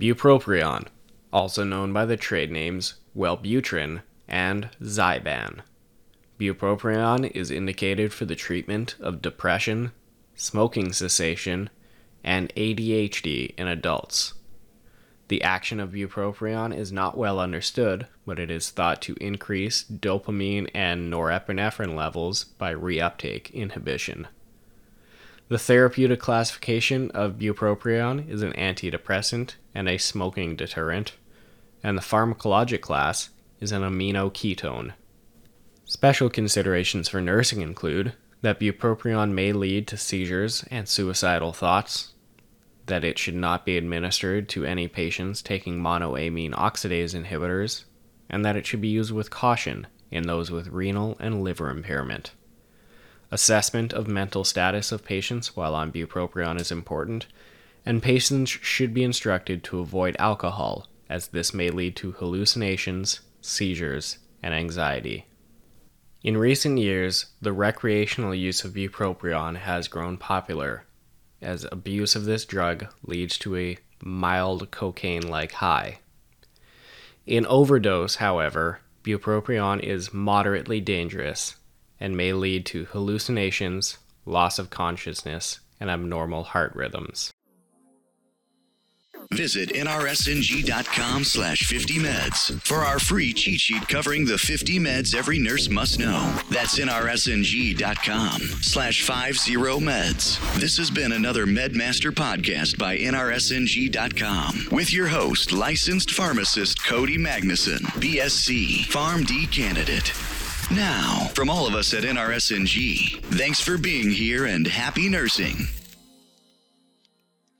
Bupropion, also known by the trade names Wellbutrin and Zyban. Bupropion is indicated for the treatment of depression, smoking cessation, and ADHD in adults. The action of bupropion is not well understood, but it is thought to increase dopamine and norepinephrine levels by reuptake inhibition. The therapeutic classification of bupropion is an antidepressant and a smoking deterrent, and the pharmacologic class is an aminoketone. Special considerations for nursing include that bupropion may lead to seizures and suicidal thoughts, that it should not be administered to any patients taking monoamine oxidase inhibitors, and that it should be used with caution in those with renal and liver impairment. Assessment of mental status of patients while on bupropion is important, and patients should be instructed to avoid alcohol, as this may lead to hallucinations, seizures, and anxiety. In recent years, the recreational use of bupropion has grown popular, as abuse of this drug leads to a mild cocaine like high. In overdose, however, bupropion is moderately dangerous and may lead to hallucinations, loss of consciousness, and abnormal heart rhythms. Visit nrsng.com slash 50meds for our free cheat sheet covering the 50 meds every nurse must know. That's nrsng.com slash 50meds. This has been another MedMaster podcast by nrsng.com with your host, licensed pharmacist Cody Magnuson, BSc, PharmD candidate. Now, from all of us at NRSNG, thanks for being here and happy nursing.